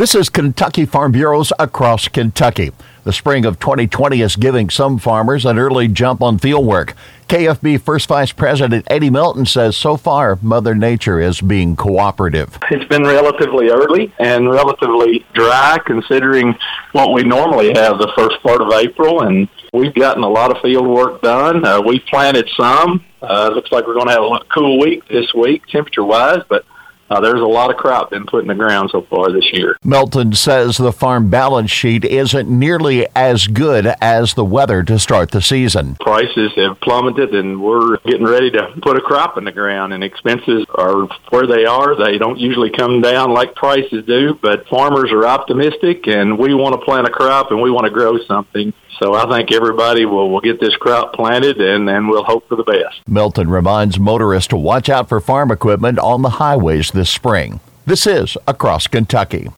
This is Kentucky Farm Bureaus across Kentucky. The spring of 2020 is giving some farmers an early jump on field work. KFB First Vice President Eddie Melton says so far Mother Nature is being cooperative. It's been relatively early and relatively dry considering what we normally have the first part of April, and we've gotten a lot of field work done. Uh, we planted some. Uh, looks like we're going to have a cool week this week, temperature wise, but uh, there's a lot of crop been put in the ground so far this year. Melton says the farm balance sheet isn't nearly as good as the weather to start the season. Prices have plummeted, and we're getting ready to put a crop in the ground, and expenses are where they are. They don't usually come down like prices do, but farmers are optimistic, and we want to plant a crop and we want to grow something. So I think everybody will, will get this crop planted and then we'll hope for the best. Melton reminds motorists to watch out for farm equipment on the highways this spring. This is Across Kentucky.